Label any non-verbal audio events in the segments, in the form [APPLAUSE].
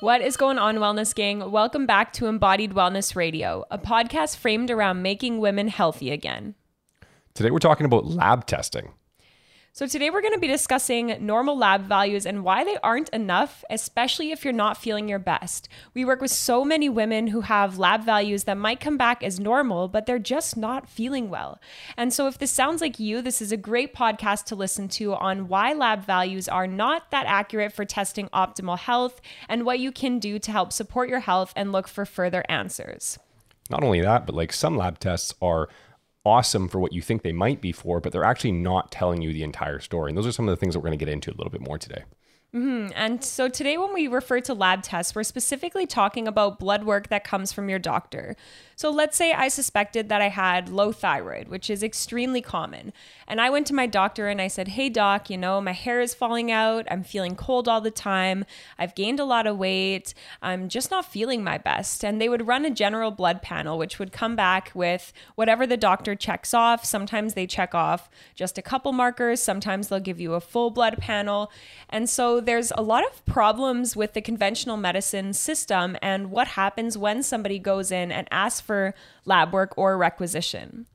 What is going on, Wellness Gang? Welcome back to Embodied Wellness Radio, a podcast framed around making women healthy again. Today we're talking about lab testing. So, today we're going to be discussing normal lab values and why they aren't enough, especially if you're not feeling your best. We work with so many women who have lab values that might come back as normal, but they're just not feeling well. And so, if this sounds like you, this is a great podcast to listen to on why lab values are not that accurate for testing optimal health and what you can do to help support your health and look for further answers. Not only that, but like some lab tests are awesome for what you think they might be for, but they're actually not telling you the entire story. And those are some of the things that we're going to get into a little bit more today. Mm-hmm. And so today, when we refer to lab tests, we're specifically talking about blood work that comes from your doctor. So let's say I suspected that I had low thyroid, which is extremely common. And I went to my doctor and I said, Hey, doc, you know, my hair is falling out. I'm feeling cold all the time. I've gained a lot of weight. I'm just not feeling my best. And they would run a general blood panel, which would come back with whatever the doctor checks off. Sometimes they check off just a couple markers, sometimes they'll give you a full blood panel. And so there's a lot of problems with the conventional medicine system and what happens when somebody goes in and asks for lab work or requisition.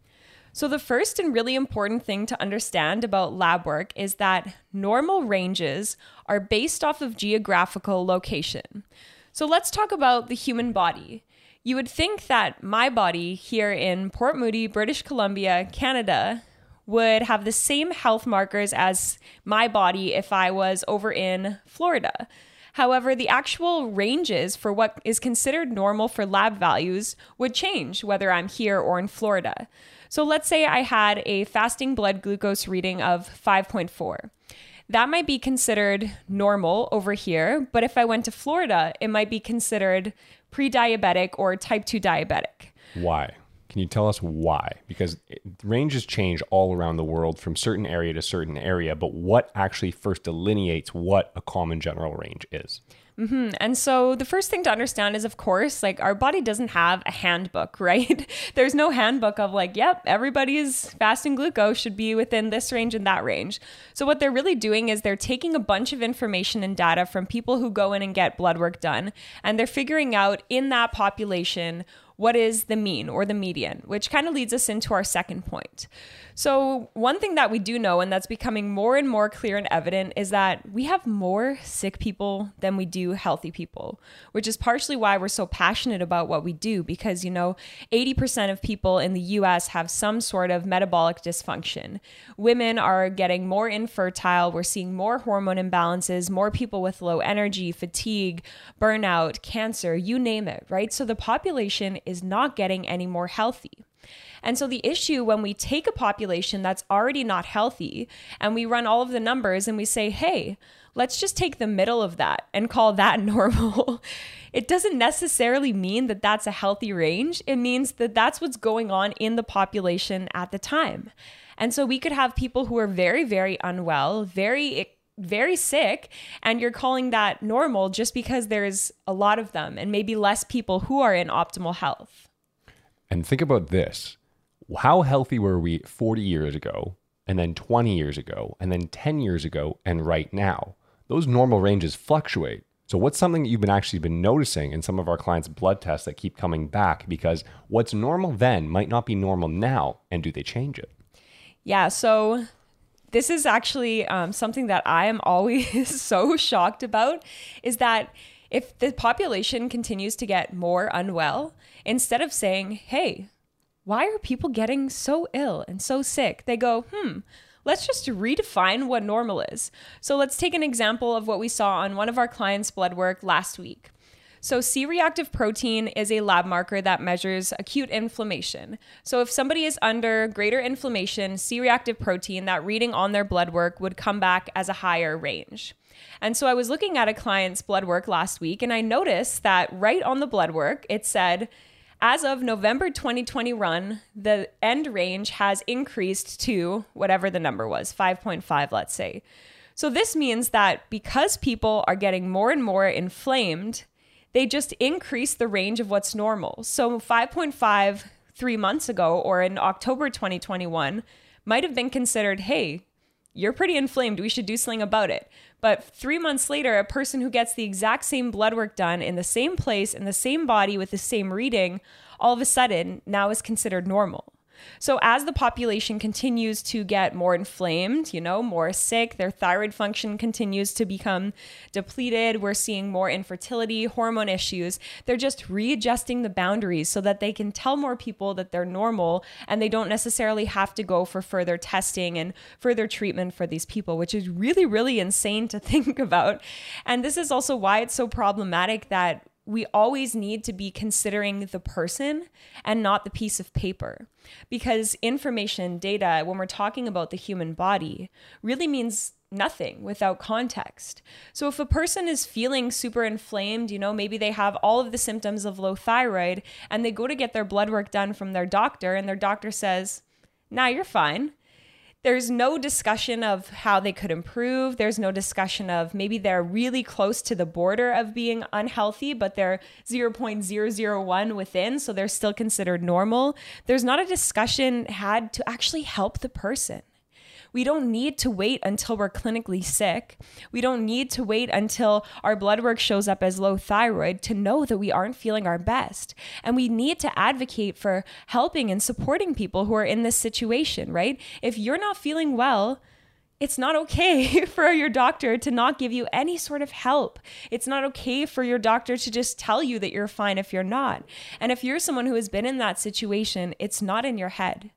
So, the first and really important thing to understand about lab work is that normal ranges are based off of geographical location. So, let's talk about the human body. You would think that my body here in Port Moody, British Columbia, Canada, would have the same health markers as my body if I was over in Florida. However, the actual ranges for what is considered normal for lab values would change whether I'm here or in Florida. So let's say I had a fasting blood glucose reading of 5.4. That might be considered normal over here, but if I went to Florida, it might be considered pre diabetic or type 2 diabetic. Why? Can you tell us why? Because ranges change all around the world from certain area to certain area, but what actually first delineates what a common general range is? Mm-hmm. And so the first thing to understand is, of course, like our body doesn't have a handbook, [LAUGHS] right? There's no handbook of like, yep, everybody's fasting glucose should be within this range and that range. So what they're really doing is they're taking a bunch of information and data from people who go in and get blood work done, and they're figuring out in that population what is the mean or the median, which kind of leads us into our second point. So, one thing that we do know, and that's becoming more and more clear and evident, is that we have more sick people than we do healthy people, which is partially why we're so passionate about what we do because, you know, 80% of people in the US have some sort of metabolic dysfunction. Women are getting more infertile, we're seeing more hormone imbalances, more people with low energy, fatigue, burnout, cancer, you name it, right? So, the population is not getting any more healthy. And so the issue when we take a population that's already not healthy and we run all of the numbers and we say, hey, let's just take the middle of that and call that [LAUGHS] normal. it doesn't necessarily mean that that's a healthy range. It means that that's what's going on in the population at the time. And so we could have people who are very, very unwell, very very sick and you're calling that normal just because there's a lot of them and maybe less people who are in optimal health. And think about this how healthy were we 40 years ago, and then 20 years ago, and then 10 years ago, and right now? Those normal ranges fluctuate. So, what's something that you've been actually been noticing in some of our clients' blood tests that keep coming back? Because what's normal then might not be normal now, and do they change it? Yeah. So, this is actually um, something that I am always [LAUGHS] so shocked about is that if the population continues to get more unwell, instead of saying, hey, why are people getting so ill and so sick? They go, hmm, let's just redefine what normal is. So let's take an example of what we saw on one of our clients' blood work last week. So, C reactive protein is a lab marker that measures acute inflammation. So, if somebody is under greater inflammation, C reactive protein, that reading on their blood work would come back as a higher range. And so, I was looking at a client's blood work last week and I noticed that right on the blood work, it said as of November 2021, the end range has increased to whatever the number was, 5.5, let's say. So this means that because people are getting more and more inflamed, they just increase the range of what's normal. So 5.5 three months ago or in October 2021 might have been considered, hey, you're pretty inflamed. We should do something about it. But three months later, a person who gets the exact same blood work done in the same place, in the same body, with the same reading, all of a sudden now is considered normal. So, as the population continues to get more inflamed, you know, more sick, their thyroid function continues to become depleted, we're seeing more infertility, hormone issues. They're just readjusting the boundaries so that they can tell more people that they're normal and they don't necessarily have to go for further testing and further treatment for these people, which is really, really insane to [LAUGHS] think about. And this is also why it's so problematic that we always need to be considering the person and not the piece of paper. Because information, data, when we're talking about the human body, really means nothing without context. So if a person is feeling super inflamed, you know, maybe they have all of the symptoms of low thyroid and they go to get their blood work done from their doctor and their doctor says, "Nah, you're fine." There's no discussion of how they could improve. There's no discussion of maybe they're really close to the border of being unhealthy, but they're 0.001 within, so they're still considered normal. There's not a discussion had to actually help the person. We don't need to wait until we're clinically sick. We don't need to wait until our blood work shows up as low thyroid to know that we aren't feeling our best. And we need to advocate for helping and supporting people who are in this situation, right? If you're not feeling well, it's not okay [LAUGHS] for your doctor to not give you any sort of help. It's not okay for your doctor to just tell you that you're fine if you're not. And if you're someone who has been in that situation, it's not in your head.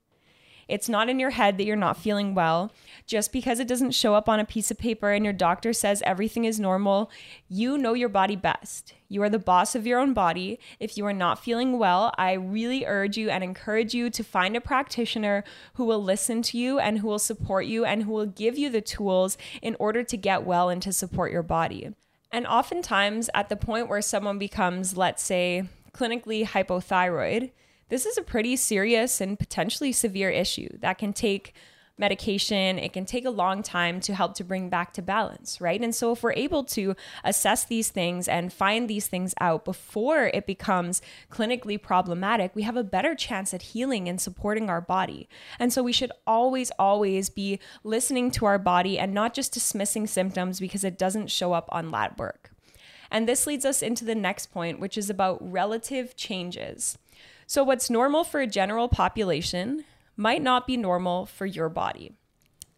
It's not in your head that you're not feeling well. Just because it doesn't show up on a piece of paper and your doctor says everything is normal, you know your body best. You are the boss of your own body. If you are not feeling well, I really urge you and encourage you to find a practitioner who will listen to you and who will support you and who will give you the tools in order to get well and to support your body. And oftentimes, at the point where someone becomes, let's say, clinically hypothyroid, this is a pretty serious and potentially severe issue that can take medication. It can take a long time to help to bring back to balance right? And so if we're able to assess these things and find these things out before it becomes clinically problematic we have a better chance at healing and supporting our body. And so we should always always be listening to our body and not just dismissing symptoms because it doesn't show up on lab work. And this leads us into the next point which is about relative changes so, what's normal for a general population might not be normal for your body.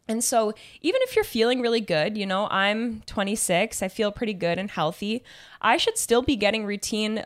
And so, even if you're feeling really good, you know, I'm 26, I feel pretty good and healthy, I should still be getting routine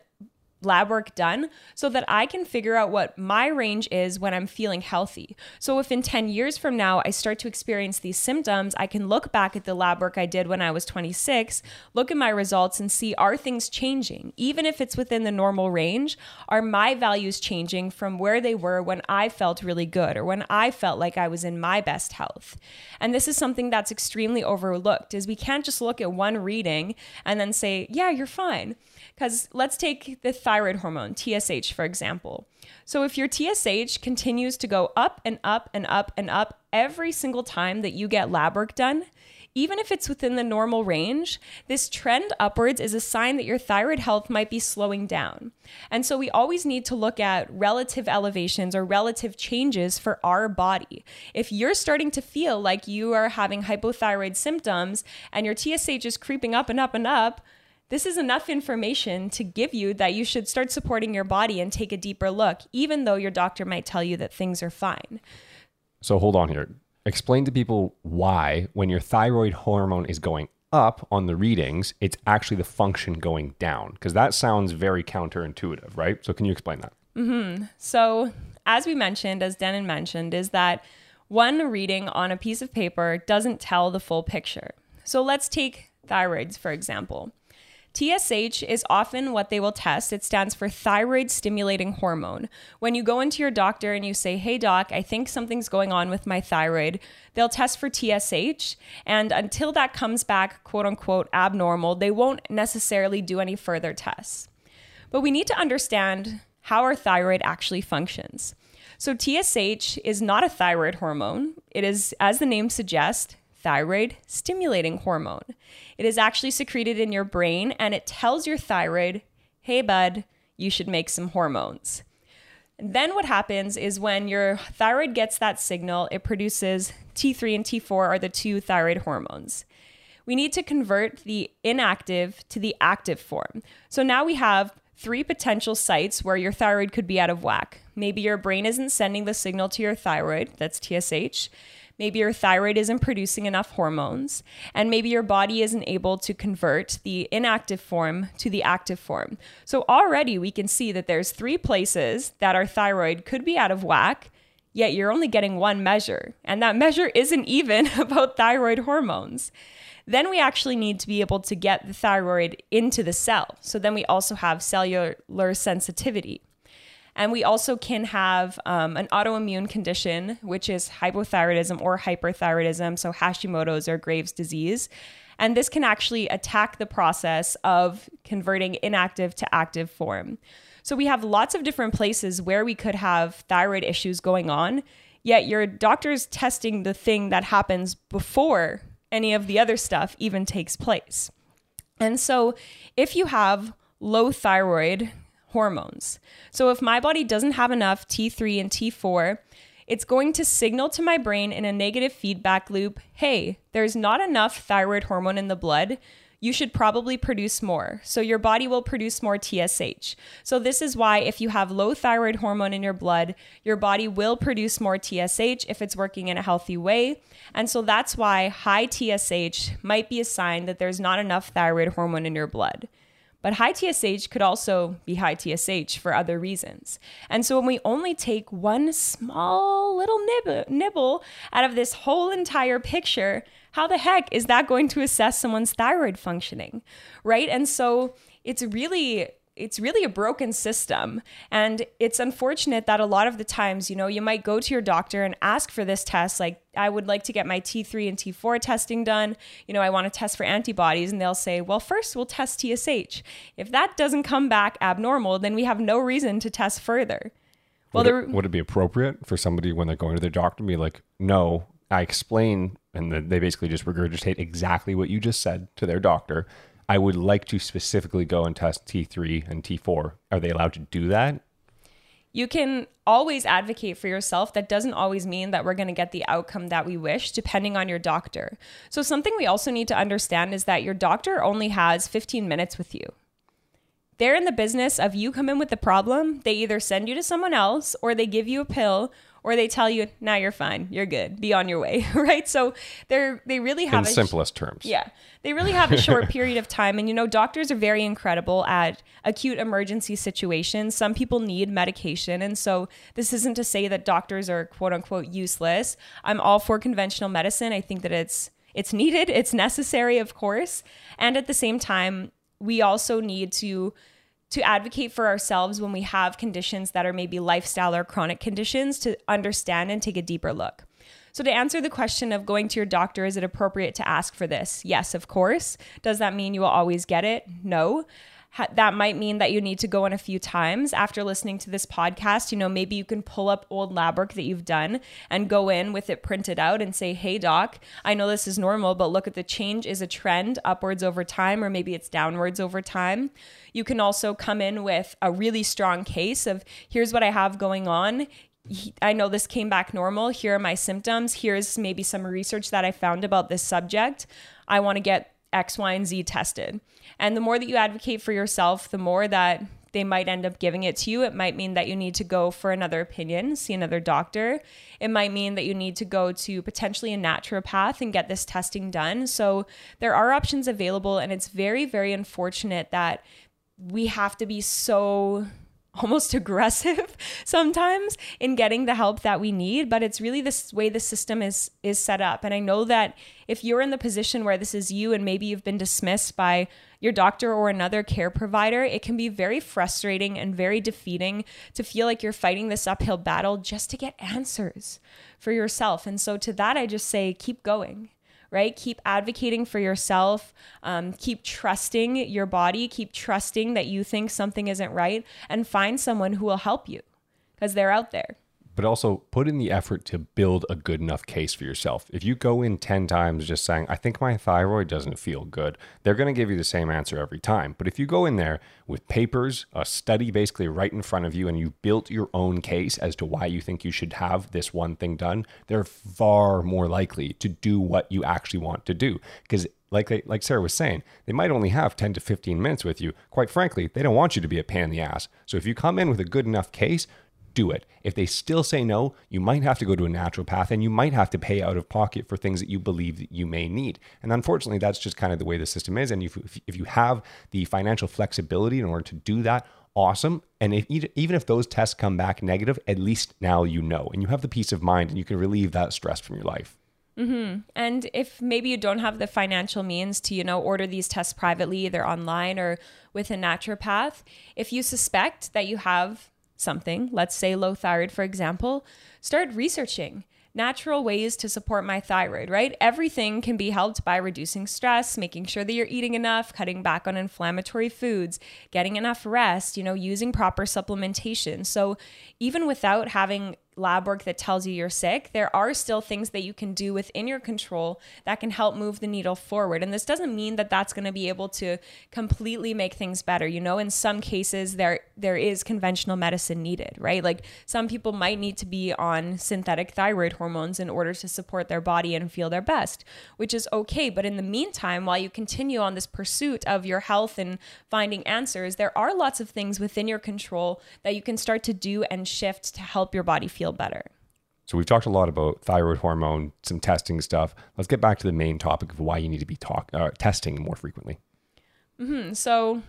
lab work done so that I can figure out what my range is when I'm feeling healthy. So if in 10 years from now I start to experience these symptoms, I can look back at the lab work I did when I was 26, look at my results and see are things changing? Even if it's within the normal range, are my values changing from where they were when I felt really good or when I felt like I was in my best health? And this is something that's extremely overlooked is we can't just look at one reading and then say, "Yeah, you're fine." Because let's take the thyroid hormone, TSH, for example. So if your TSH continues to go up and up and up and up every single time that you get lab work done, even if it's within the normal range, this trend upwards is a sign that your thyroid health might be slowing down. And so we always need to look at relative elevations or relative changes for our body. If you're starting to feel like you are having hypothyroid symptoms and your TSH is creeping up and up and up, this is enough information to give you that you should start supporting your body and take a deeper look, even though your doctor might tell you that things are fine. So hold on here. Explain to people why, when your thyroid hormone is going up on the readings, it's actually the function going down. Because that sounds very counterintuitive, right? So can you explain that? Mm-hmm. So, as we mentioned, as Denon mentioned, is that one reading on a piece of paper doesn't tell the full picture. So let's take thyroids, for example. TSH is often what they will test. It stands for thyroid stimulating hormone. When you go into your doctor and you say, Hey, doc, I think something's going on with my thyroid, they'll test for TSH. And until that comes back, quote unquote, abnormal, they won't necessarily do any further tests. But we need to understand how our thyroid actually functions. So, TSH is not a thyroid hormone. It is, as the name suggests, thyroid stimulating hormone. It is actually secreted in your brain and it tells your thyroid, hey, bud, you should make some hormones. And then what happens is when your thyroid gets that signal, it produces T3 and T4 are the two thyroid hormones. We need to convert the inactive to the active form. So now we have three potential sites where your thyroid could be out of whack. Maybe your brain isn't sending the signal to your thyroid, that's TSH. Maybe your thyroid isn't producing enough hormones, and maybe your body isn't able to convert the inactive form to the active form. So already we can see that there's three places that our thyroid could be out of whack, yet you're only getting one measure, and that measure isn't even [LAUGHS] about thyroid hormones. Then we actually need to be able to get the thyroid into the cell. So then we also have cellular sensitivity. And we also can have um, an autoimmune condition, which is hypothyroidism or hyperthyroidism, so Hashimoto's or Graves' disease. And this can actually attack the process of converting inactive to active form. So we have lots of different places where we could have thyroid issues going on, yet your doctor's testing the thing that happens before any of the other stuff even takes place. And so, if you have low thyroid hormones, so if my body doesn't have enough T3 and T4, it's going to signal to my brain in a negative feedback loop hey, there's not enough thyroid hormone in the blood you should probably produce more. So your body will produce more TSH. So this is why if you have low thyroid hormone in your blood, your body will produce more TSH if it's working in a healthy way. And so that's why high TSH might be a sign that there's not enough thyroid hormone in your blood. But high TSH could also be high TSH for other reasons. And so when we only take one small little nibble, nibble out of this whole entire picture, how the heck is that going to assess someone's thyroid functioning? Right? And so it's really it's really a broken system. And it's unfortunate that a lot of the times you know you might go to your doctor and ask for this test like i would like to get my t3 and t4 testing done. You know i want to test for antibodies. And they'll say well first we'll test tsh if that doesn't come back abnormal then we have no reason to test further. Well would it, would it be appropriate for somebody when they're going to their doctor to be like no i explain and they basically just regurgitate exactly what you just said to their doctor I would like to specifically go and test T3 and T4. Are they allowed to do that? You can always advocate for yourself. That doesn't always mean that we're going to get the outcome that we wish, depending on your doctor. So, something we also need to understand is that your doctor only has 15 minutes with you. They're in the business of you come in with the problem, they either send you to someone else or they give you a pill or they tell you now you're fine. You're good. Be on your way. [LAUGHS] Right? So they're they really have in simplest sh- terms. Yeah. They really have a [LAUGHS] short period of time and you know doctors are very incredible at acute emergency situations. Some people need medication and so this isn't to say that doctors are quote unquote useless. I'm all for conventional medicine. I think that it's it's needed. It's necessary of course. And at the same time we also need to to advocate for ourselves when we have conditions that are maybe lifestyle or chronic conditions to understand and take a deeper look. So, to answer the question of going to your doctor, is it appropriate to ask for this? Yes, of course. Does that mean you will always get it? No that might mean that you need to go in a few times after listening to this podcast. You know, maybe you can pull up old lab work that you've done and go in with it printed out and say, Hey, doc, I know this is normal, but look at the change is a trend upwards over time, or maybe it's downwards over time. You can also come in with a really strong case of here's what I have going on. I know this came back normal. Here are my symptoms. Here's maybe some research that I found about this subject. I want to get X, Y, and Z tested. And the more that you advocate for yourself, the more that they might end up giving it to you. It might mean that you need to go for another opinion, see another doctor. It might mean that you need to go to potentially a naturopath and get this testing done. So there are options available, and it's very, very unfortunate that we have to be so [LAUGHS] almost aggressive [LAUGHS] sometimes in getting the help that we need but it's really this way the system is is set up. And i know that if you're in the position where this is you and maybe you've been dismissed by your doctor or another care provider it can be very frustrating and very defeating to feel like you're fighting this uphill battle just to get answers for yourself. And so to that i just say keep going right? Keep advocating for yourself. Um, keep trusting your body. Keep trusting that you think something isn't right and find someone who will help you because they're out there. But also put in the effort to build a good enough case for yourself. If you go in 10 times just saying, I think my thyroid doesn't feel good, they're going to give you the same answer every time. But if you go in there with papers, a study basically right in front of you, and you built your own case as to why you think you should have this one thing done, they're far more likely to do what you actually want to do. Because like they, like Sarah was saying, they might only have 10 to 15 minutes with you. Quite frankly, they don't want you to be a pain in the ass. So if you come in with a good enough case, do it. If they still say no, you might have to go to a naturopath and you might have to pay out of pocket for things that you believe that you may need. And unfortunately, that's just kind of the way the system is. And if, if you have the financial flexibility in order to do that, awesome. And if, even if those tests come back negative, at least now you know and you have the peace of mind and you can relieve that stress from your life. Mm-hmm. And if maybe you don't have the financial means to, you know, order these tests privately, either online or with a naturopath, if you suspect that you have something, let's say low thyroid, for example, start researching natural ways to support my thyroid, right? Everything can be helped by reducing stress, making sure that you're eating enough, cutting back on inflammatory foods, getting enough rest, you know, using proper supplementation. So, even without having lab work that tells you you're sick, there are still things that you can do within your control that can help move the needle forward. And this doesn't mean that that's going to be able to completely make things better. You know, in some cases there there is conventional medicine needed, right? Like some people might need to be on synthetic thyroid hormones in order to support their body and feel their best, which is okay, but in the meantime, while you continue on this pursuit of your health and finding answers, there are lots of things within your control that you can start to do and shift to help your body feel feel better. So we've talked a lot about thyroid hormone, some testing stuff. Let's get back to the main topic of why you need to be talk, uh, testing more frequently. Mm-hmm. So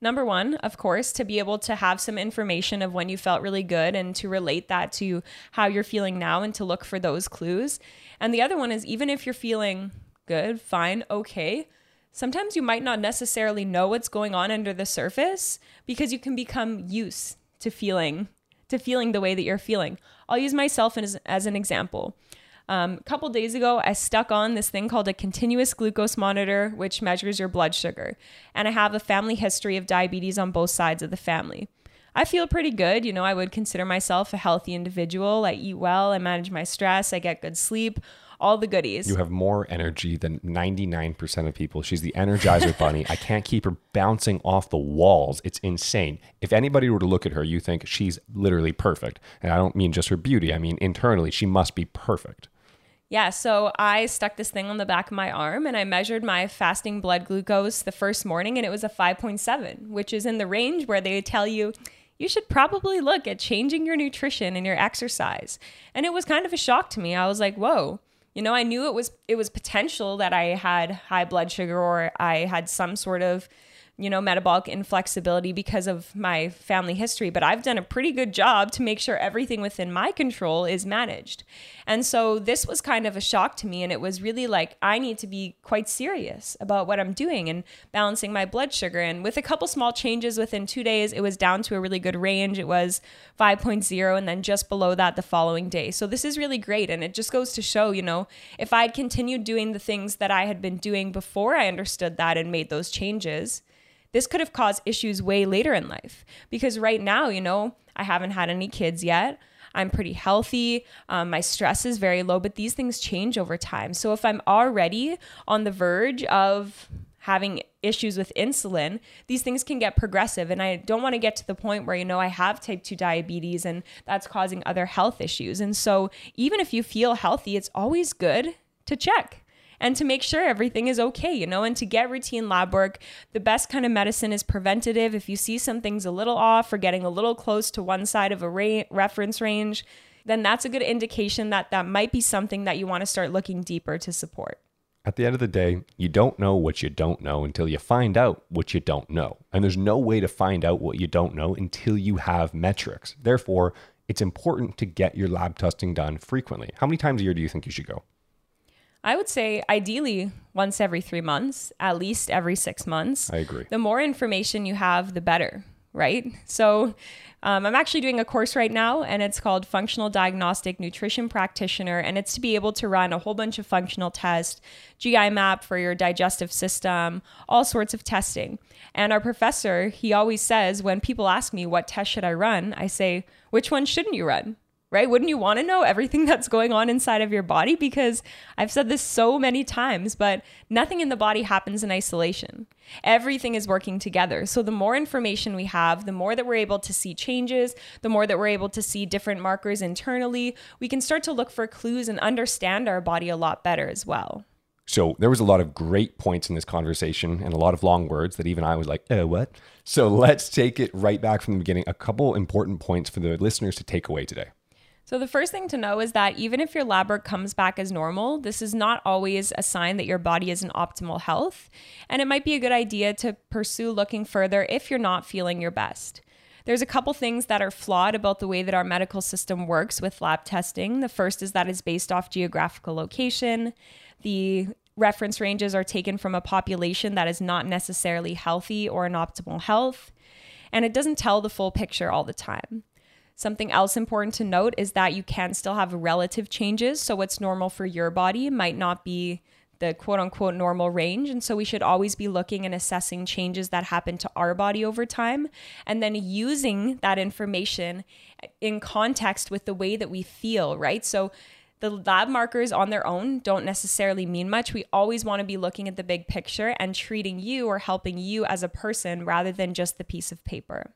number one, of course, to be able to have some information of when you felt really good and to relate that to how you're feeling now and to look for those clues. And the other one is even if you're feeling good, fine, okay, sometimes you might not necessarily know what's going on under the surface because you can become used to feeling to feeling the way that you're feeling. I'll use myself as, as an example. Um, a couple days ago, I stuck on this thing called a continuous glucose monitor, which measures your blood sugar. And I have a family history of diabetes on both sides of the family. I feel pretty good. You know, I would consider myself a healthy individual. I eat well, I manage my stress, I get good sleep all the goodies. You have more energy than 99% of people. She's the energizer [LAUGHS] bunny. I can't keep her bouncing off the walls. It's insane. If anybody were to look at her, you think she's literally perfect. And I don't mean just her beauty, I mean internally, she must be perfect. Yeah, so I stuck this thing on the back of my arm and I measured my fasting blood glucose the first morning and it was a 5.7, which is in the range where they tell you you should probably look at changing your nutrition and your exercise. And it was kind of a shock to me. I was like, whoa, you know, I knew it was it was potential that I had high blood sugar or I had some sort of you know, metabolic inflexibility because of my family history, but I've done a pretty good job to make sure everything within my control is managed. And so this was kind of a shock to me. And it was really like, I need to be quite serious about what I'm doing and balancing my blood sugar. And with a couple small changes within two days, it was down to a really good range. It was 5.0 and then just below that the following day. So this is really great. And it just goes to show, you know, if I'd continued doing the things that I had been doing before I understood that and made those changes, this could have caused issues way later in life because right now, you know, I haven't had any kids yet. I'm pretty healthy. Um, my stress is very low, but these things change over time. So if I'm already on the verge of having issues with insulin, these things can get progressive. And I don't want to get to the point where, you know, I have type 2 diabetes and that's causing other health issues. And so even if you feel healthy, it's always good to check and to make sure everything is okay, you know, and to get routine lab work. The best kind of medicine is preventative. If you see something's a little off or getting a little close to one side of a ra- reference range, then that's a good indication that that might be something that you want to start looking deeper to support. At the end of the day, you don't know what you don't know until you find out what you don't know. And there's no way to find out what you don't know until you have metrics. Therefore, it's important to get your lab testing done frequently. How many times a year do you think you should go? I would say ideally once every three months, at least every six months. I agree. The more information you have, the better, right? So um, I'm actually doing a course right now, and it's called Functional Diagnostic Nutrition Practitioner, and it's to be able to run a whole bunch of functional tests, GI map for your digestive system, all sorts of testing. And our professor, he always says when people ask me what test should I run, I say, which one shouldn't you run? Right? Wouldn't you want to know everything [LAUGHS] that's going on inside of your body? Because I've said this so many times, but nothing in the body happens in isolation. Everything is working together. So the more information we have, the more that we're able to see changes, the more that we're able to see different markers internally, we can start to look for clues and understand our body a lot better as well. So there was a lot of great points in this conversation and a lot of long words that even I was like, oh, what? So let's take it right back from the beginning. A couple important points for the listeners to take away today. So, the first thing to know is that even if your lab work comes back as normal, this is not always a sign that your body is in optimal health. And it might be a good idea to pursue looking further if you're not feeling your best. There's a couple things that are flawed about the way that our medical system works with lab testing. The first is that it's based off geographical location. The reference ranges are taken from a population that is not necessarily healthy or in optimal health. And it doesn't tell the full picture all the time. Something else important to note is that you can still have relative changes. So, what's normal for your body might not be the quote unquote normal range. And so, we should always be looking and assessing changes that happen to our body over time and then using that information in context with the way that we feel, right? So, the lab markers on their own don't necessarily mean much. We always want to be looking at the big picture and treating you or helping you as a person rather than just the piece of paper.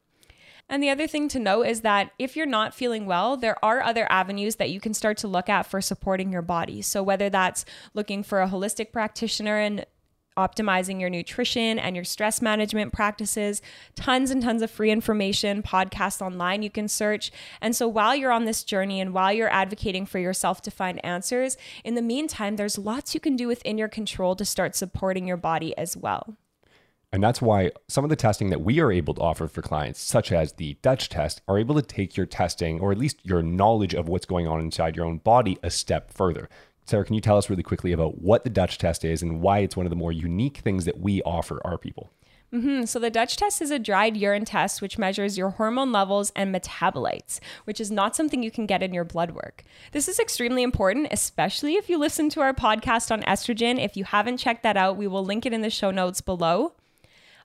And the other thing to note is that if you're not feeling well, there are other avenues that you can start to look at for supporting your body. So, whether that's looking for a holistic practitioner and optimizing your nutrition and your stress management practices, tons and tons of free information, podcasts online you can search. And so while you're on this journey and while you're advocating for yourself to find answers, in the meantime, there's lots you can do within your control to start supporting your body as well. And that's why some of the testing that we are able to offer for clients, such as the Dutch test, are able to take your testing or at least your knowledge of what's going on inside your own body a step further. Sarah, can you tell us really quickly about what the Dutch test is and why it's one of the more unique things that we offer our people? Mm-hmm. So, the Dutch test is a dried urine test which measures your hormone levels and metabolites, which is not something you can get in your blood work. This is extremely important, especially if you listen to our podcast on estrogen. If you haven't checked that out, we will link it in the show notes below.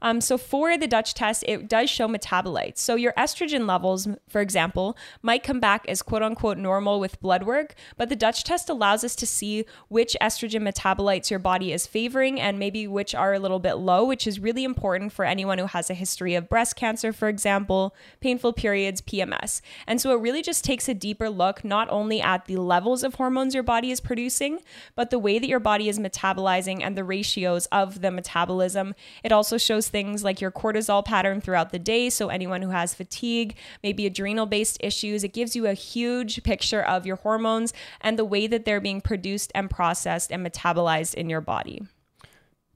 Um, so for the Dutch test, it does show metabolites. So your estrogen levels, for example, might come back as quote unquote normal with blood work, but the Dutch test allows us to see which estrogen metabolites your body is favoring and maybe which are a little bit low, which is really important for anyone who has a history of breast cancer, for example, painful periods, PMS. And so it really just takes a deeper look not only at the levels of hormones your body is producing, but the way that your body is metabolizing and the ratios of the metabolism. It also shows things like your cortisol pattern throughout the day. So, anyone who has fatigue, maybe adrenal based issues, it gives you a huge picture of your hormones and the way that they're being produced and processed and metabolized in your body.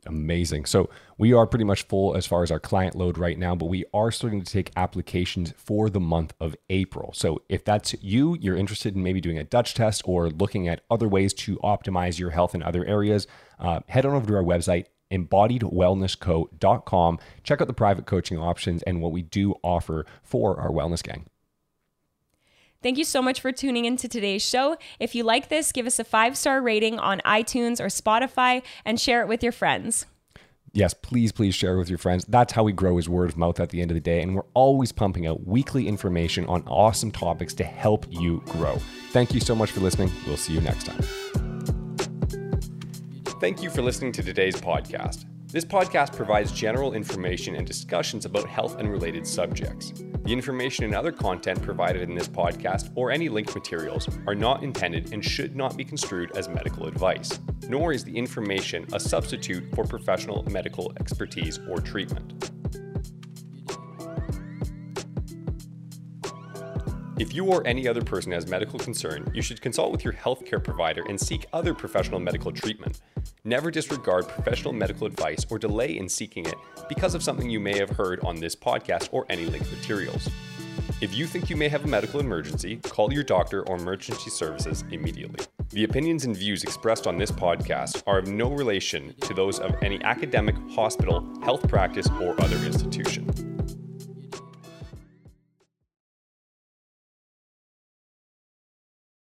Amazing. So we are pretty much full as far as our client load right now, but we are starting to take applications for the month of April. So if that's you, you're interested in maybe doing a Dutch test or looking at other ways to optimize your health in other areas, uh, head on over to our website, embodiedwellnessco.com. Check out the private coaching options and what we do offer for our wellness gang. Thank you so much for tuning into today's show. If you like this, give us a five star rating on iTunes or Spotify and share it with your friends. Yes, please, please share with your friends. That's how we grow is word of mouth at the end of the day. And we're always pumping out weekly information on awesome topics to help you grow. Thank you so much for listening. We'll see you next time. Thank you for listening to today's podcast. This podcast provides general information and discussions about health and related subjects. The information and other content provided in this podcast or any linked materials are not intended and should not be construed as medical advice, nor is the information a substitute for professional medical expertise or treatment. If you or any other person has medical concern, you should consult with your healthcare provider and seek other professional medical treatment. Never disregard professional medical advice or delay in seeking it because of something you may have heard on this podcast or any linked materials. If you think you may have a medical emergency, call your doctor or emergency services immediately. The opinions and views expressed on this podcast are of no relation to those of any academic, hospital, health practice, or other institution.